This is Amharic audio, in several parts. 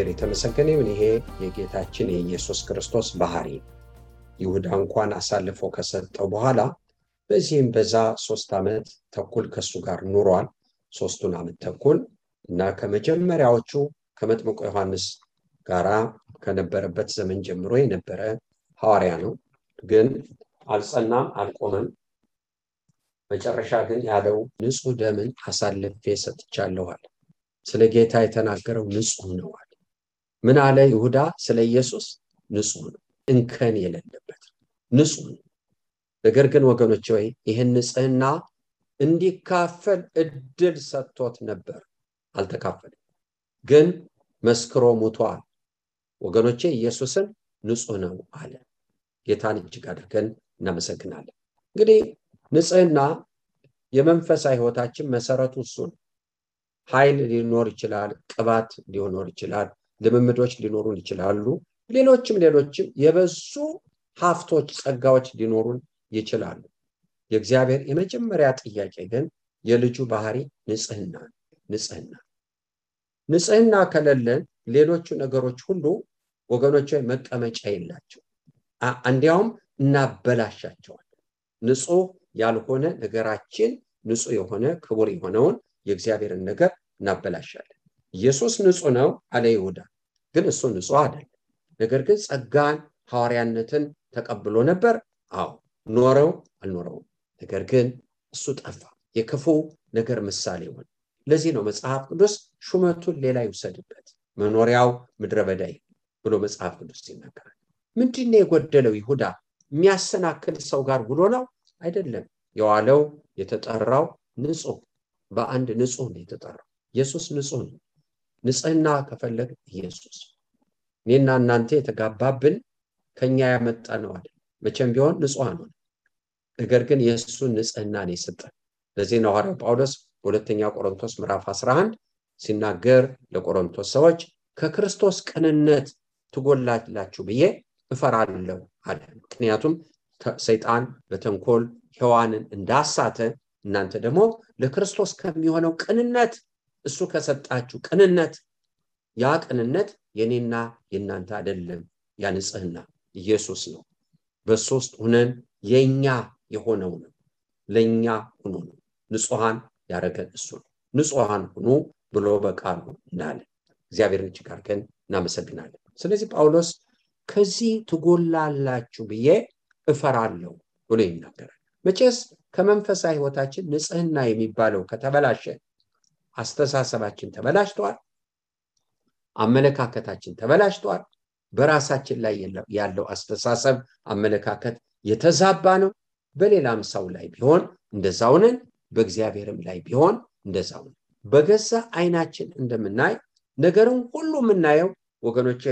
እግዚአብሔር የተመሰገነ ይሁን። ይሄ የጌታችን የኢየሱስ ክርስቶስ ባህሪ ይሁዳ እንኳን አሳልፎ ከሰጠው በኋላ በዚህም በዛ ሶስት ዓመት ተኩል ከሱ ጋር ኑሯል። ሶስቱን ዓመት ተኩል እና ከመጀመሪያዎቹ ከመጥምቆ ዮሐንስ ጋራ ከነበረበት ዘመን ጀምሮ የነበረ ሐዋርያ ነው። ግን አልጸናም፣ አልቆመም። መጨረሻ ግን ያለው ንጹሕ ደምን አሳልፌ ሰጥቻለኋል። ስለ ጌታ የተናገረው ነው አለ። ምን አለ ይሁዳ? ስለ ኢየሱስ ንጹሕ ነው፣ እንከን የሌለበት ንጹሕ ነው። ነገር ግን ወገኖች ወይ ይህን ንጽሕና እንዲካፈል እድል ሰጥቶት ነበር፣ አልተካፈለም። ግን መስክሮ ሙቷል። ወገኖቼ ኢየሱስን ንጹሕ ነው አለ። ጌታን እጅግ አድርገን እናመሰግናለን። እንግዲህ ንጽሕና የመንፈሳዊ ሕይወታችን መሰረቱ እሱ ነው። ኃይል ሊኖር ይችላል፣ ቅባት ሊኖር ይችላል፣ ልምምዶች ሊኖሩን ይችላሉ። ሌሎችም ሌሎችም የበዙ ሀብቶች፣ ጸጋዎች ሊኖሩን ይችላሉ። የእግዚአብሔር የመጀመሪያ ጥያቄ ግን የልጁ ባህሪ ንጽሕና ንጽሕና ንጽሕና ከሌለን ሌሎቹ ነገሮች ሁሉ ወገኖች መቀመጫ የላቸው፣ እንዲያውም እናበላሻቸዋል። ንጹሕ ያልሆነ ነገራችን ንጹሕ የሆነ ክቡር የሆነውን የእግዚአብሔርን ነገር እናበላሻለን። ኢየሱስ ንጹሕ ነው አለ ይሁዳ፣ ግን እሱ ንጹሕ አይደለም። ነገር ግን ጸጋን ሐዋርያነትን ተቀብሎ ነበር። አዎ ኖረው አልኖረውም። ነገር ግን እሱ ጠፋ፣ የክፉ ነገር ምሳሌ ሆነ። ለዚህ ነው መጽሐፍ ቅዱስ ሹመቱን ሌላ ይውሰድበት፣ መኖሪያው ምድረ በዳ ብሎ መጽሐፍ ቅዱስ ይናገራል። ምንድን የጎደለው? ይሁዳ የሚያሰናክል ሰው ጋር ውሎ ነው አይደለም። የዋለው የተጠራው ንጹሕ በአንድ ንጹሕ ነው የተጠራው። ኢየሱስ ንጹሕ ነው። ንጽሕና ከፈለግ ኢየሱስ እኔና እናንተ የተጋባብን ከኛ ያመጣ ነው አይደል? መቼም ቢሆን ንጹሐን ሆነ። ነገር ግን የእሱን ንጽሕና ነው የሰጠን። ለዚህ ነው ሐዋርያው ጳውሎስ በሁለተኛ ቆሮንቶስ ምዕራፍ 11 ሲናገር ለቆሮንቶስ ሰዎች ከክርስቶስ ቅንነት ትጎላላችሁ ብዬ እፈራለሁ አለ። ምክንያቱም ሰይጣን በተንኮል ሔዋንን እንዳሳተ እናንተ ደግሞ ለክርስቶስ ከሚሆነው ቅንነት እሱ ከሰጣችሁ ቅንነት ያ ቅንነት የኔና የእናንተ አይደለም። ያ ንጽሕና ኢየሱስ ነው። በሶስት ሁነን የኛ የሆነው ነው። ለእኛ ሁኖ ነው ንጹሐን ያደረገን እሱ ነው። ንጹሐን ሁኑ ብሎ በቃሉ እንዳለ እግዚአብሔርን እጅግ አድርገን እናመሰግናለን። ስለዚህ ጳውሎስ ከዚህ ትጎላላችሁ ብዬ እፈራለሁ ብሎ ይናገራል። መቼስ ከመንፈሳዊ ሕይወታችን ንጽሕና የሚባለው ከተበላሸ አስተሳሰባችን ተበላሽተዋል፣ አመለካከታችን ተበላሽተዋል። በራሳችን ላይ ያለው አስተሳሰብ አመለካከት የተዛባ ነው። በሌላም ሰው ላይ ቢሆን እንደዛው ነን፣ በእግዚአብሔርም ላይ ቢሆን እንደዛው በገዛ አይናችን እንደምናይ ነገርን ሁሉ የምናየው ወገኖቼ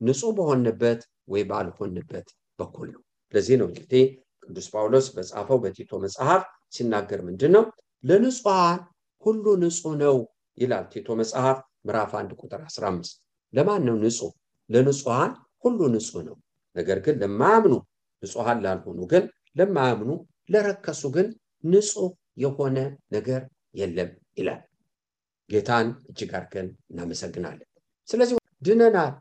ንጹሕ በሆንበት ወይ ባልሆንበት በኩል ነው። ለዚህ ነው እንግዲህ ቅዱስ ጳውሎስ በጻፈው በቲቶ መጽሐፍ ሲናገር ምንድን ነው ለንጹሐን ሁሉ ንጹህ ነው ይላል ቲቶ መጽሐፍ ምዕራፍ 1 ቁጥር 15 ለማን ነው ንጹህ? ለንጹሐን ሁሉ ንጹህ ነው። ነገር ግን ለማያምኑ ንጹሐን ላልሆኑ ግን ለማያምኑ ለረከሱ ግን ንጹህ የሆነ ነገር የለም ይላል። ጌታን እጅግ አድርገን እናመሰግናለን። ስለዚህ ድነናል።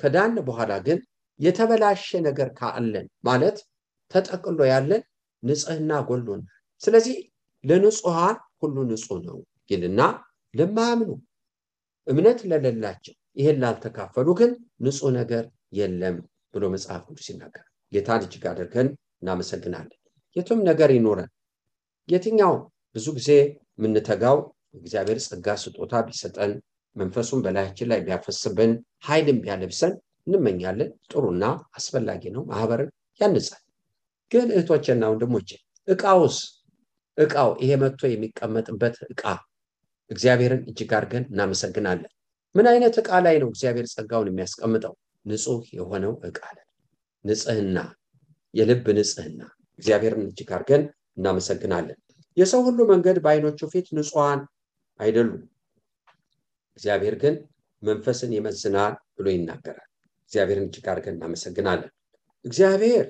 ከዳን በኋላ ግን የተበላሸ ነገር ካለን ማለት ተጠቅሎ ያለን ንጽህና ጎሎናል። ስለዚህ ለንጹሐን ሁሉ ንጹህ ነው ይልና ለማያምኑ እምነት ለሌላቸው ይሄን ላልተካፈሉ ግን ንጹህ ነገር የለም ብሎ መጽሐፍ ቅዱስ ይናገራል። ጌታን እጅግ አድርገን እናመሰግናለን። የቱም ነገር ይኖረን የትኛው ብዙ ጊዜ የምንተጋው እግዚአብሔር ጸጋ ስጦታ ቢሰጠን መንፈሱን በላያችን ላይ ቢያፈስብን ኃይልን ቢያለብሰን እንመኛለን። ጥሩና አስፈላጊ ነው። ማህበርን ያንጻል። ግን እህቶችና ወንድሞቼ እቃውስ እቃው ይሄ መጥቶ የሚቀመጥበት እቃ እግዚአብሔርን እጅግ አድርገን እናመሰግናለን። ምን አይነት እቃ ላይ ነው እግዚአብሔር ጸጋውን የሚያስቀምጠው? ንጹህ የሆነው እቃ ላይ። ንጽህና የልብ ንጽህና እግዚአብሔርን እጅግ አድርገን እናመሰግናለን። የሰው ሁሉ መንገድ በአይኖቹ ፊት ንጹሐን አይደሉም። እግዚአብሔር ግን መንፈስን ይመዝናል ብሎ ይናገራል። እግዚአብሔርን እጅግ አድርገን እናመሰግናለን። እግዚአብሔር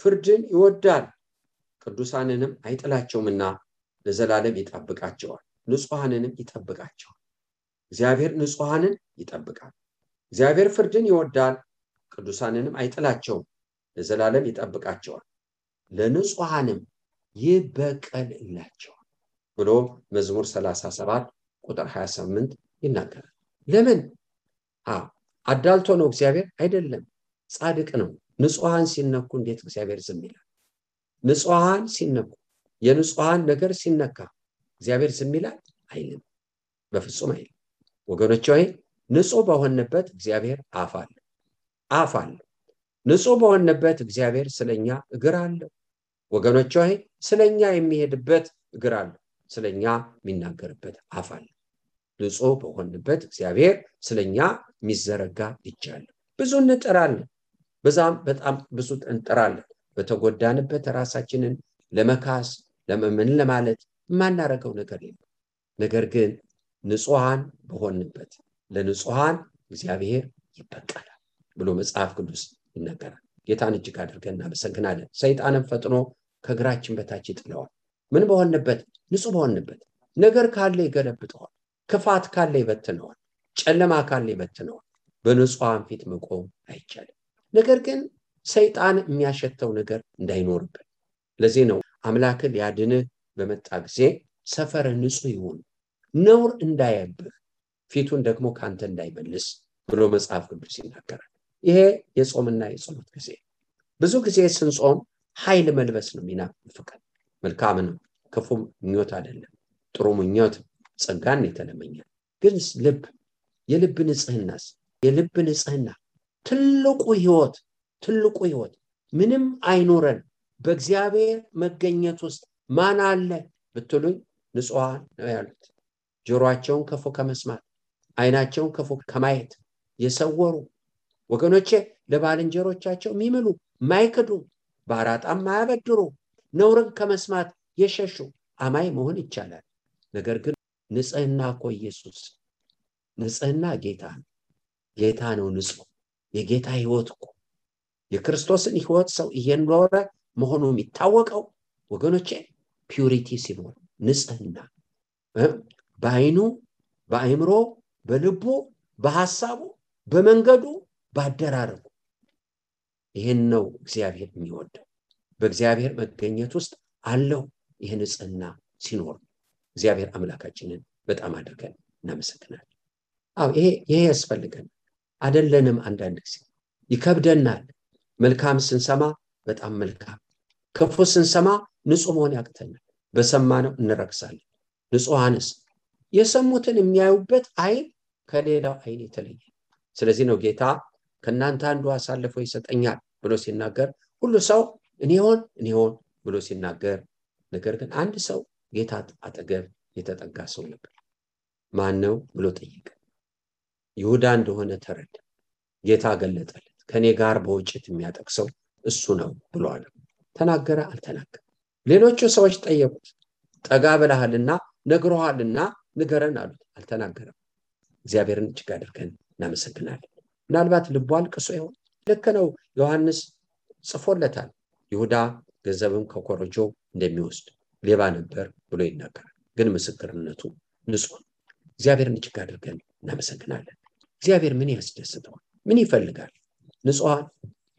ፍርድን ይወዳል ቅዱሳንንም አይጥላቸውምና ለዘላለም ይጠብቃቸዋል። ንጹሐንንም ይጠብቃቸዋል። እግዚአብሔር ንጹሐንን ይጠብቃል። እግዚአብሔር ፍርድን ይወዳል። ቅዱሳንንም አይጥላቸውም። ለዘላለም ይጠብቃቸዋል። ለንጹሐንም ይበቀልላቸዋል ብሎ መዝሙር 37 ቁጥር 28 ይናገራል። ለምን? አዳልቶ ነው። እግዚአብሔር አይደለም። ጻድቅ ነው። ንጹሐን ሲነኩ እንዴት እግዚአብሔር ዝም ይላል ንጹሐን ሲነኩ የንጹሐን ነገር ሲነካ እግዚአብሔር ዝም ይላል? አይልም። በፍጹም አይልም። ወገኖች ወይ ንጹህ በሆንበት እግዚአብሔር አፍ አለ አፍ አለ ንጹህ በሆንበት እግዚአብሔር ስለኛ እግር አለው። ወገኖች ሆይ ስለኛ የሚሄድበት እግር አለው። ስለኛ የሚናገርበት አፍ አለ ንጹህ በሆንበት እግዚአብሔር ስለኛ የሚዘረጋ እጅ አለ ብዙ እንጥራለን። በዛም በጣም ብዙ እንጥራለን በተጎዳንበት ራሳችንን ለመካስ ለመምን ለማለት የማናረገው ነገር የለም። ነገር ግን ንጹሐን በሆንበት ለንጹሐን እግዚአብሔር ይበቀላል ብሎ መጽሐፍ ቅዱስ ይነገራል ጌታን እጅግ አድርገን እናመሰግናለን። ሰይጣንን ፈጥኖ ከእግራችን በታች ይጥለዋል። ምን በሆንበት ንጹህ በሆንበት ነገር ካለ ይገለብጠዋል። ክፋት ካለ ይበትነዋል። ጨለማ ካለ ይበትነዋል። በንጹሐን ፊት መቆም አይቻልም። ነገር ግን ሰይጣን የሚያሸተው ነገር እንዳይኖርብን። ለዚህ ነው አምላክን ሊያድንህ በመጣ ጊዜ ሰፈር ንጹህ ይሁን ነውር እንዳያብህ ፊቱን ደግሞ ከአንተ እንዳይመልስ ብሎ መጽሐፍ ቅዱስ ይናገራል። ይሄ የጾምና የጸሎት ጊዜ። ብዙ ጊዜ ስንጾም ኃይል መልበስ ነው ሚናፍቀን መልካም ነው ክፉ ምኞት አይደለም ጥሩ ምኞት ጸጋን የተለመኛል ግን ልብ የልብ ንጽህናስ የልብ ንጽህና ትልቁ ህይወት ትልቁ ህይወት። ምንም አይኖረን በእግዚአብሔር መገኘት ውስጥ ማን አለ ብትሉኝ ንጹሐን ነው ያሉት። ጆሮአቸውን ክፉ ከመስማት አይናቸውን ክፉ ከማየት የሰወሩ ወገኖቼ ለባልንጀሮቻቸው የሚምሉ ማይክዱ በአራጣም ማያበድሩ ነውርን ከመስማት የሸሹ አማይ መሆን ይቻላል። ነገር ግን ንጽህና እኮ ኢየሱስ ንጽህና ጌታ ነው። ጌታ ነው ንጹህ። የጌታ ህይወት እኮ የክርስቶስን ህይወት ሰው እየኖረ መሆኑ የሚታወቀው ወገኖቼ ፒውሪቲ ሲኖር ንጽህና በአይኑ በአይምሮ በልቡ በሐሳቡ በመንገዱ ባደራረጉ ይህን ነው እግዚአብሔር የሚወደው። በእግዚአብሔር መገኘት ውስጥ አለው ይህ ንጽህና ሲኖር። እግዚአብሔር አምላካችንን በጣም አድርገን እናመሰግናለን። ይሄ ያስፈልገን አደለንም አንዳንድ ጊዜ። ይከብደናል መልካም ስንሰማ በጣም መልካም። ክፉ ስንሰማ ንጹህ መሆን ያቅተናል በሰማነው እንረክሳለን። ንጹሐንስ? የሰሙትን የሚያዩበት አይን ከሌላው አይን የተለየ። ስለዚህ ነው ጌታ ከእናንተ አንዱ አሳልፎ ይሰጠኛል ብሎ ሲናገር ሁሉ ሰው እኔ ሆን እኔ ሆን ብሎ ሲናገር ነገር ግን አንድ ሰው ጌታ አጠገብ የተጠጋ ሰው ነበር። ማን ነው ብሎ ጠየቀ። ይሁዳ እንደሆነ ተረዳ። ጌታ ገለጠለት ከኔ ጋር በውጭት የሚያጠቅሰው እሱ ነው አለ ተናገረ አልተናገረ ሌሎቹ ሰዎች ጠየቁት ጠጋ ብለሃልና ነግረዋልና ንገረን አሉት። አልተናገረም። እግዚአብሔርን እጅግ አድርገን እናመሰግናለን። ምናልባት ልቡ አልቅሶ ይሆን? ልክ ነው። ዮሐንስ ጽፎለታል። ይሁዳ ገንዘብም ከኮረጆ እንደሚወስድ ሌባ ነበር ብሎ ይናገራል። ግን ምስክርነቱ ንጹሕ ነው። እግዚአብሔርን እጅግ አድርገን እናመሰግናለን። እግዚአብሔር ምን ያስደስተዋል? ምን ይፈልጋል? ንጹሐን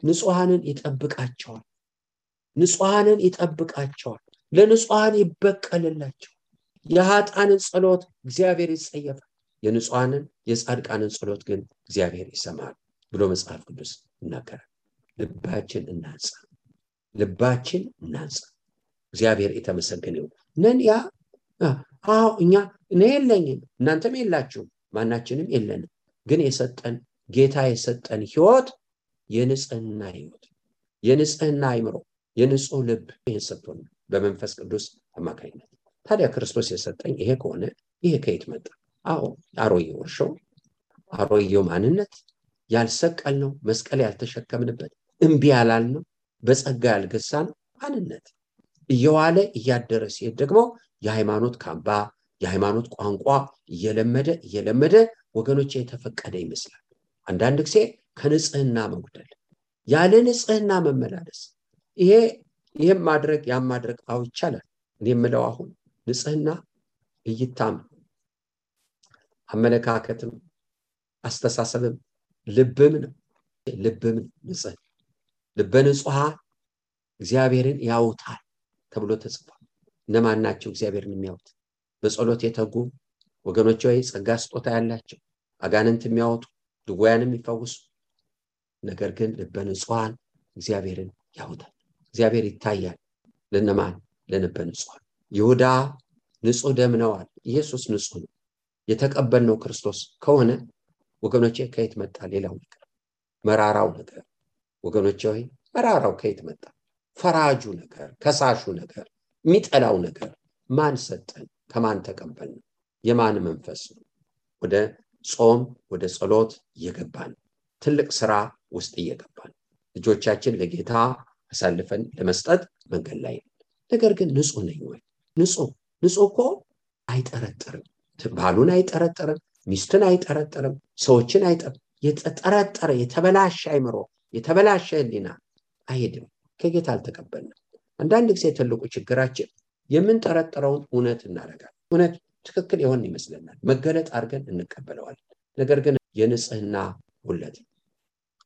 ንጹሐንን ይጠብቃቸዋል። ንጹሐንን ይጠብቃቸዋል። ለንጹሐን ይበቀልላቸዋል። የሀጣንን ጸሎት እግዚአብሔር ይጸየፋል። የንጹሐንን የጻድቃንን ጸሎት ግን እግዚአብሔር ይሰማል ብሎ መጽሐፍ ቅዱስ ይናገራል። ልባችን እናንጻ፣ ልባችን እናንጻ። እግዚአብሔር የተመሰገነ ነን ያ አዎ እኛ እኔ የለኝም እናንተም የላችሁም ማናችንም የለንም። ግን የሰጠን ጌታ የሰጠን ህይወት የንጽህና ህይወት፣ የንጽህና አይምሮ፣ የንጹህ ልብ ይህን ሰጥቶን በመንፈስ ቅዱስ አማካኝነት። ታዲያ ክርስቶስ የሰጠኝ ይሄ ከሆነ ይሄ ከየት መጣ? አዎ አሮጌው እርሾ፣ አሮጌው ማንነት፣ ያልሰቀልነው መስቀል ያልተሸከምንበት እምቢ ያላልነው በጸጋ ያልገዛነው ማንነት እየዋለ እያደረ ሲሄድ ደግሞ የሃይማኖት ካምባ የሃይማኖት ቋንቋ እየለመደ እየለመደ ወገኖች የተፈቀደ ይመስላል። አንዳንድ ጊዜ ከንጽህና መጉደል፣ ያለ ንጽህና መመላለስ፣ ይሄ ይህም ማድረግ ያም ማድረግ አዎ ይቻላል። እኔ የምለው አሁን ንጽህና እይታም፣ አመለካከትም፣ አስተሳሰብም ልብም ነው። ልብም ነው ልበ ንጹሐን እግዚአብሔርን ያውታል ተብሎ ተጽፏል። እነማን ናቸው እግዚአብሔርን የሚያዩት? በጸሎት የተጉ ወገኖች ወይ ጸጋ ስጦታ ያላቸው አጋንንት የሚያወጡ ድውያን የሚፈውሱ ነገር ግን ልበ ንጹሐን እግዚአብሔርን ያውታል። እግዚአብሔር ይታያል ለነማን? ለልበ ንጹሐን። ይሁዳ ንጹህ ደም ነዋል። ኢየሱስ ንጹህ ነው። የተቀበልነው ክርስቶስ ከሆነ ወገኖቼ ከየት መጣ? ሌላው ነገር መራራው ነገር ወገኖቼ ሆይ መራራው ከየት መጣ? ፈራጁ ነገር፣ ከሳሹ ነገር፣ የሚጠላው ነገር ማን ሰጠን? ከማን ተቀበልን? የማን መንፈስ ነው? ወደ ጾም ወደ ጸሎት እየገባን ትልቅ ስራ ውስጥ እየገባን ልጆቻችን ለጌታ አሳልፈን ለመስጠት መንገድ ላይ ነገር ግን ንጹህ ነኝ ወይ? ንጹህ ንጹህ እኮ አይጠረጥርም። ባሉን አይጠረጥርም፣ ሚስትን አይጠረጥርም፣ ሰዎችን አይጠር የተጠረጠረ የተበላሸ አይምሮ የተበላሸ ህሊና አይሄድም። ከጌታ አልተቀበልንም። አንዳንድ ጊዜ ትልቁ ችግራችን የምንጠረጠረውን እውነት እናደርጋለን። እውነት ትክክል የሆን ይመስለናል፣ መገለጥ አድርገን እንቀበለዋለን። ነገር ግን የንጽህና ጉለት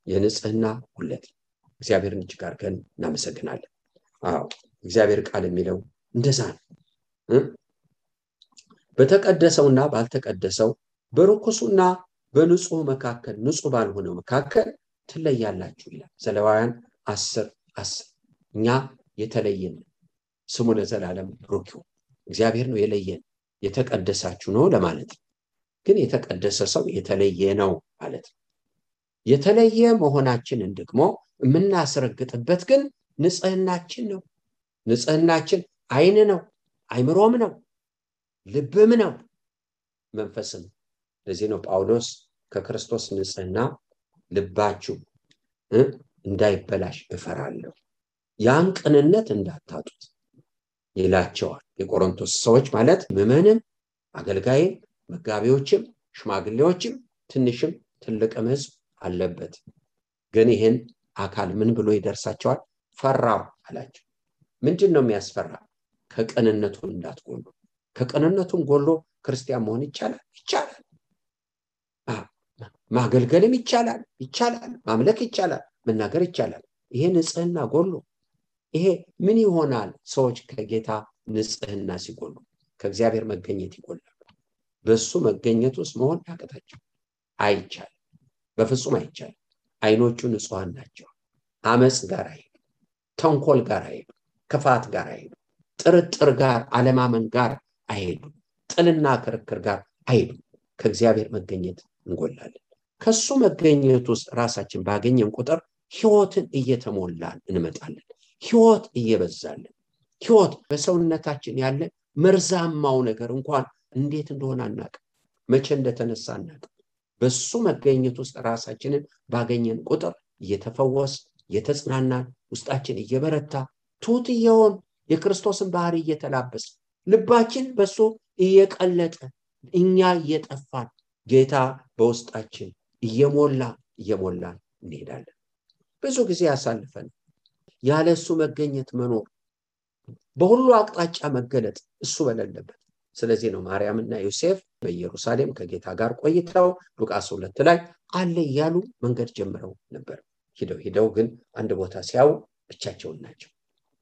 የንጽህና ጉለት እግዚአብሔርን እጅግ አድርገን እናመሰግናለን። አዎ እግዚአብሔር ቃል የሚለው እንደዛ ነው። በተቀደሰውና ባልተቀደሰው በርኩሱና በንጹህ መካከል ንጹህ ባልሆነው መካከል ትለያላችሁ ይላል ዘሌዋውያን አስር አስር እኛ የተለየን ስሙ ለዘላለም ይሁን። እግዚአብሔር ነው የለየን የተቀደሳችሁ ነው ለማለት ነው። ግን የተቀደሰ ሰው የተለየ ነው ማለት ነው። የተለየ መሆናችንን ደግሞ የምናስረግጥበት ግን ንጽህናችን ነው። ንጽህናችን አይን ነው፣ አይምሮም ነው፣ ልብም ነው፣ መንፈስም። ለዚህ ነው ጳውሎስ ከክርስቶስ ንጽህና ልባችሁ እንዳይበላሽ እፈራለሁ፣ ያን ቅንነት እንዳታጡት ይላቸዋል። የቆሮንቶስ ሰዎች ማለት ምዕመንም፣ አገልጋይም፣ መጋቢዎችም፣ ሽማግሌዎችም ትንሽም ትልቅም ህዝብ አለበት። ግን ይህን አካል ምን ብሎ ይደርሳቸዋል? ፈራው አላቸው። ምንድን ነው የሚያስፈራ? ከቅንነቱ እንዳትጎሉ። ከቅንነቱም ጎሎ ክርስቲያን መሆን ይቻላል ይቻላል። ማገልገልም ይቻላል ይቻላል። ማምለክ ይቻላል። መናገር ይቻላል። ይሄ ንጽህና ጎሎ ይሄ ምን ይሆናል? ሰዎች ከጌታ ንጽህና ሲጎሉ ከእግዚአብሔር መገኘት ይጎላሉ። በሱ መገኘት ውስጥ መሆን ያቅታቸው አይቻልም። በፍጹም አይቻልም። አይኖቹ ንጹሐን ናቸው። አመፅ ጋር አይሄዱ፣ ተንኮል ጋር አይሄዱ፣ ክፋት ጋር አይሄዱ፣ ጥርጥር ጋር አለማመን ጋር አይሄዱ፣ ጥልና ክርክር ጋር አይሄዱ። ከእግዚአብሔር መገኘት እንጎላለን። ከሱ መገኘት ውስጥ ራሳችን ባገኘን ቁጥር ህይወትን እየተሞላን እንመጣለን። ህይወት እየበዛለን ህይወት በሰውነታችን ያለ መርዛማው ነገር እንኳን እንዴት እንደሆነ አናቅም፣ መቼ እንደተነሳ አናቅም። በሱ መገኘት ውስጥ ራሳችንን ባገኘን ቁጥር እየተፈወስ እየተጽናናን ውስጣችን እየበረታ እየሆን የክርስቶስን ባህሪ እየተላበስ ልባችን በሱ እየቀለጠ እኛ እየጠፋን ጌታ በውስጣችን እየሞላ እየሞላን እንሄዳለን። ብዙ ጊዜ ያሳልፈን ያለ እሱ መገኘት መኖር በሁሉ አቅጣጫ መገለጥ እሱ በሌለበት። ስለዚህ ነው ማርያምና ዮሴፍ በኢየሩሳሌም ከጌታ ጋር ቆይተው ሉቃስ ሁለት ላይ አለ እያሉ መንገድ ጀምረው ነበር። ሂደው ሂደው ግን አንድ ቦታ ሲያዩ ብቻቸውን ናቸው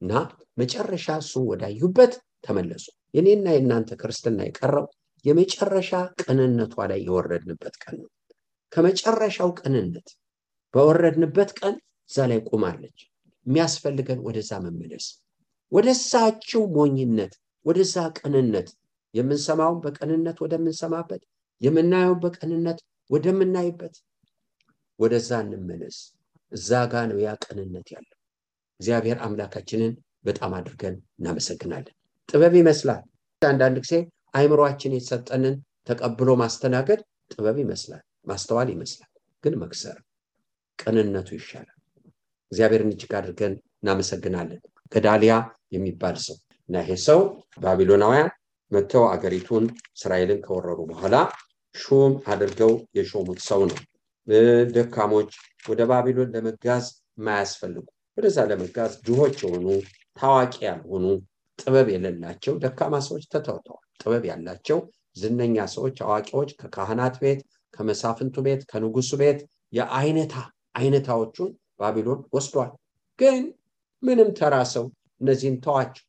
እና መጨረሻ እሱን ወዳዩበት ተመለሱ። የኔና የእናንተ ክርስትና የቀረው የመጨረሻ ቅንነቷ ላይ የወረድንበት ቀን ነው። ከመጨረሻው ቅንነት በወረድንበት ቀን እዛ ላይ ቆማለች። የሚያስፈልገን ወደዛ መመለስ፣ ወደዛችው ሞኝነት፣ ወደዛ ቅንነት፣ የምንሰማውን በቅንነት ወደምንሰማበት፣ የምናየውን በቅንነት ወደምናይበት፣ ወደዛ እንመለስ። እዛ ጋ ነው ያ ቅንነት ያለው። እግዚአብሔር አምላካችንን በጣም አድርገን እናመሰግናለን። ጥበብ ይመስላል። አንዳንድ ጊዜ አይምሯችን የተሰጠንን ተቀብሎ ማስተናገድ ጥበብ ይመስላል፣ ማስተዋል ይመስላል። ግን መክሰር ቅንነቱ ይሻላል። እግዚአብሔርን እጅግ አድርገን እናመሰግናለን። ገዳሊያ የሚባል ሰው እና ይሄ ሰው ባቢሎናውያን መጥተው አገሪቱን እስራኤልን ከወረሩ በኋላ ሹም አድርገው የሾሙት ሰው ነው። ደካሞች ወደ ባቢሎን ለመጋዝ የማያስፈልጉ ወደዛ ለመጋዝ ድሆች የሆኑ ታዋቂ ያልሆኑ ጥበብ የሌላቸው ደካማ ሰዎች ተተውተዋል። ጥበብ ያላቸው ዝነኛ ሰዎች፣ አዋቂዎች ከካህናት ቤት፣ ከመሳፍንቱ ቤት፣ ከንጉሱ ቤት የአይነታ አይነታዎቹን ባቢሎን ወስዷል። ግን ምንም ተራ ሰው እነዚህን ተዋቸው፣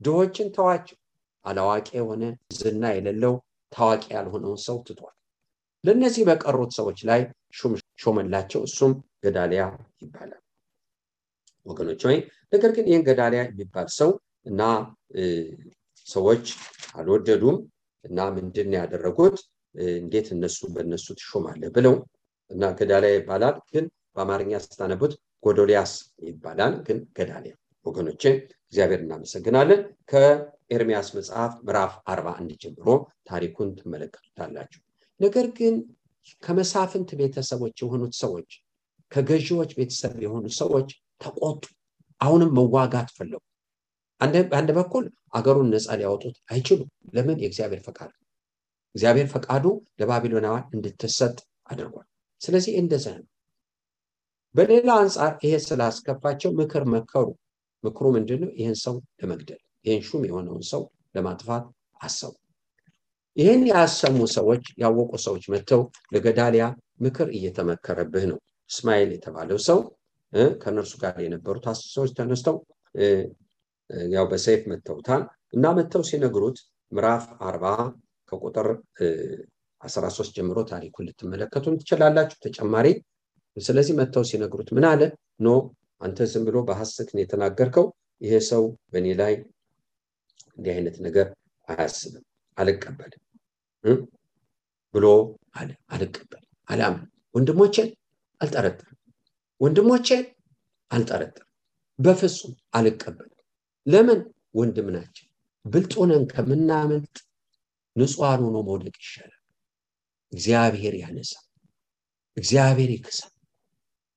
ድሆችን ተዋቸው። አላዋቂ የሆነ ዝና የሌለው ታዋቂ ያልሆነውን ሰው ትቷል። ለእነዚህ በቀሩት ሰዎች ላይ ሹም ሾመላቸው። እሱም ገዳሊያ ይባላል። ወገኖች ወይ ነገር ግን ይህን ገዳሊያ የሚባል ሰው እና ሰዎች አልወደዱም እና ምንድን ያደረጉት እንዴት እነሱ በእነሱ ትሾማለህ ብለው እና ገዳሊያ ይባላል ግን በአማርኛ ስታነቡት ጎዶሊያስ ይባላል ግን ገዳሊያ ወገኖቼ እግዚአብሔር እናመሰግናለን ከኤርሚያስ መጽሐፍ ምዕራፍ አርባ አንድ ጀምሮ ታሪኩን ትመለከቱታላችሁ። ነገር ግን ከመሳፍንት ቤተሰቦች የሆኑት ሰዎች ከገዢዎች ቤተሰብ የሆኑ ሰዎች ተቆጡ። አሁንም መዋጋት ፈለጉ። በአንድ በኩል አገሩን ነፃ ሊያወጡት አይችሉም። ለምን? የእግዚአብሔር ፈቃድ እግዚአብሔር ፈቃዱ ለባቢሎናውያን እንድትሰጥ አድርጓል። ስለዚህ እንደዛ ነው። በሌላ አንጻር ይሄ ስላስከፋቸው ምክር መከሩ። ምክሩ ምንድነው? ይህን ሰው ለመግደል ይህን ሹም የሆነውን ሰው ለማጥፋት አሰቡ። ይህን ያሰሙ ሰዎች ያወቁ ሰዎች መጥተው ለገዳሊያ ምክር እየተመከረብህ ነው። እስማኤል የተባለው ሰው ከእነርሱ ጋር የነበሩት አስር ሰዎች ተነስተው ያው በሰይፍ መተውታል እና መተው ሲነግሩት ምዕራፍ አርባ ከቁጥር 13 ጀምሮ ታሪኩን ልትመለከቱን ትችላላችሁ። ተጨማሪ ስለዚህ መጥተው ሲነግሩት ምን አለ? ኖ አንተ ዝም ብሎ በሐሰት የተናገርከው። ይሄ ሰው በእኔ ላይ እንዲህ አይነት ነገር አያስብም። አልቀበልም ብሎ አለ። አልቀበልም አላምን ወንድሞቼን አልጠረጥርም ወንድሞቼን አልጠረጥርም በፍጹም አልቀበልም። ለምን? ወንድም ናቸው። ብልጦነን ከምናመልጥ ንጹሐን ሆኖ መውደቅ ይሻላል። እግዚአብሔር ያነሳ እግዚአብሔር ይክሳል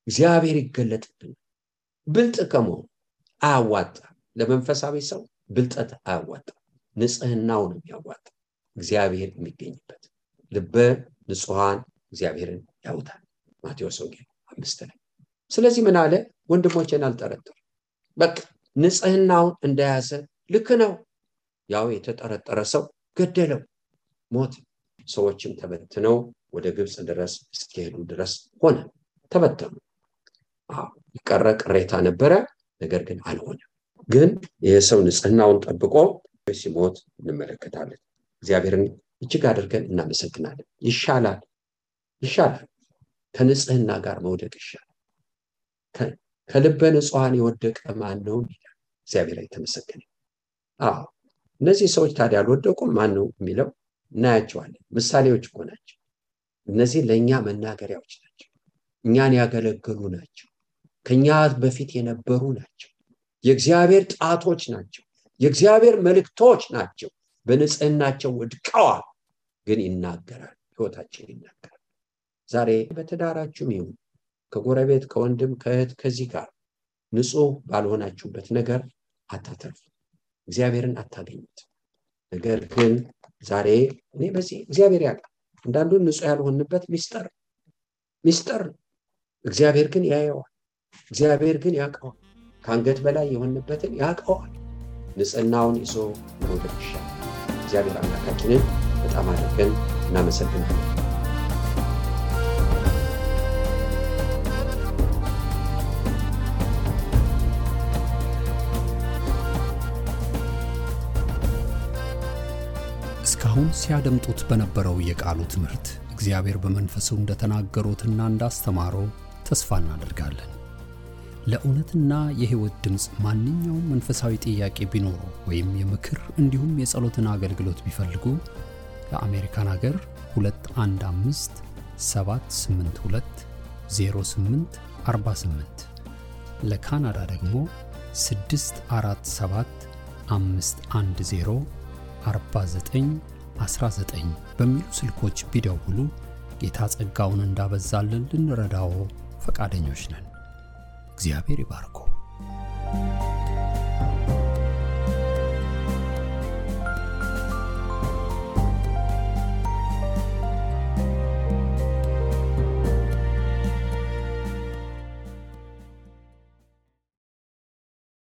እግዚአብሔር ይገለጥብን ብልጥ ከመሆኑ አያዋጣ ለመንፈሳዊ ሰው ብልጠት አያዋጣ ንጽህናው ነው የሚያዋጣ እግዚአብሔር የሚገኝበት ልበ ንጹሐን እግዚአብሔርን ያውታል። ማቴዎስ ወንጌል አምስት ላይ። ስለዚህ ምን አለ? ወንድሞቼን አልጠረጥር በቃ ንጽህናውን እንደያዘ ልክ ነው። ያው የተጠረጠረ ሰው ገደለው ሞት ሰዎችም ተበትነው ወደ ግብፅ ድረስ እስኪሄዱ ድረስ ሆነ። ተበተኑ። የቀረ ቅሬታ ነበረ ነገር ግን አልሆነ ግን ይህ ሰው ንጽህናውን ጠብቆ ሲሞት እንመለከታለን። እግዚአብሔርን እጅግ አድርገን እናመሰግናለን። ይሻላል ይሻላል። ከንጽህና ጋር መውደቅ ይሻላል። ከልበ ንጹሐን የወደቀ ማን ነው? እግዚአብሔር የተመሰገነ አዎ እነዚህ ሰዎች ታዲያ አልወደቁም? ማን ነው የሚለው? እናያቸዋለን። ምሳሌዎች እኮ ናቸው። እነዚህ ለእኛ መናገሪያዎች ናቸው። እኛን ያገለገሉ ናቸው። ከኛ በፊት የነበሩ ናቸው የእግዚአብሔር ጣቶች ናቸው የእግዚአብሔር መልእክቶች ናቸው በንጽህናቸው ወድቀዋል ግን ይናገራል ህይወታችን ይናገራል ዛሬ በትዳራችሁም ይሁን ከጎረቤት ከወንድም ከእህት ከዚህ ጋር ንጹህ ባልሆናችሁበት ነገር አታተርፉ እግዚአብሔርን አታገኙት ነገር ግን ዛሬ እኔ በዚህ እግዚአብሔር ያውቃል። አንዳንዱን ንጹሕ ያልሆንበት ሚስጥር ሚስጥር እግዚአብሔር ግን ያየዋል። እግዚአብሔር ግን ያውቀዋል። ከአንገት በላይ የሆንበትን ያውቀዋል። ንጽህናውን ይዞ መውደድ ይሻል። እግዚአብሔር አምላካችንን በጣም አድርገን እናመሰግናለን። እስካሁን ሲያደምጡት በነበረው የቃሉ ትምህርት እግዚአብሔር በመንፈሱ እንደተናገሩትና እንዳስተማረው ተስፋ እናደርጋለን። ለእውነትና የሕይወት ድምፅ ማንኛውም መንፈሳዊ ጥያቄ ቢኖሩ ወይም የምክር እንዲሁም የጸሎትን አገልግሎት ቢፈልጉ ለአሜሪካን አገር 215 782 08 48 ለካናዳ ደግሞ 647 510 49 19 በሚሉ ስልኮች ቢደውሉ ጌታ ጸጋውን እንዳበዛልን ልንረዳዎ ፈቃደኞች ነን። እግዚአብሔር ይባርኮ።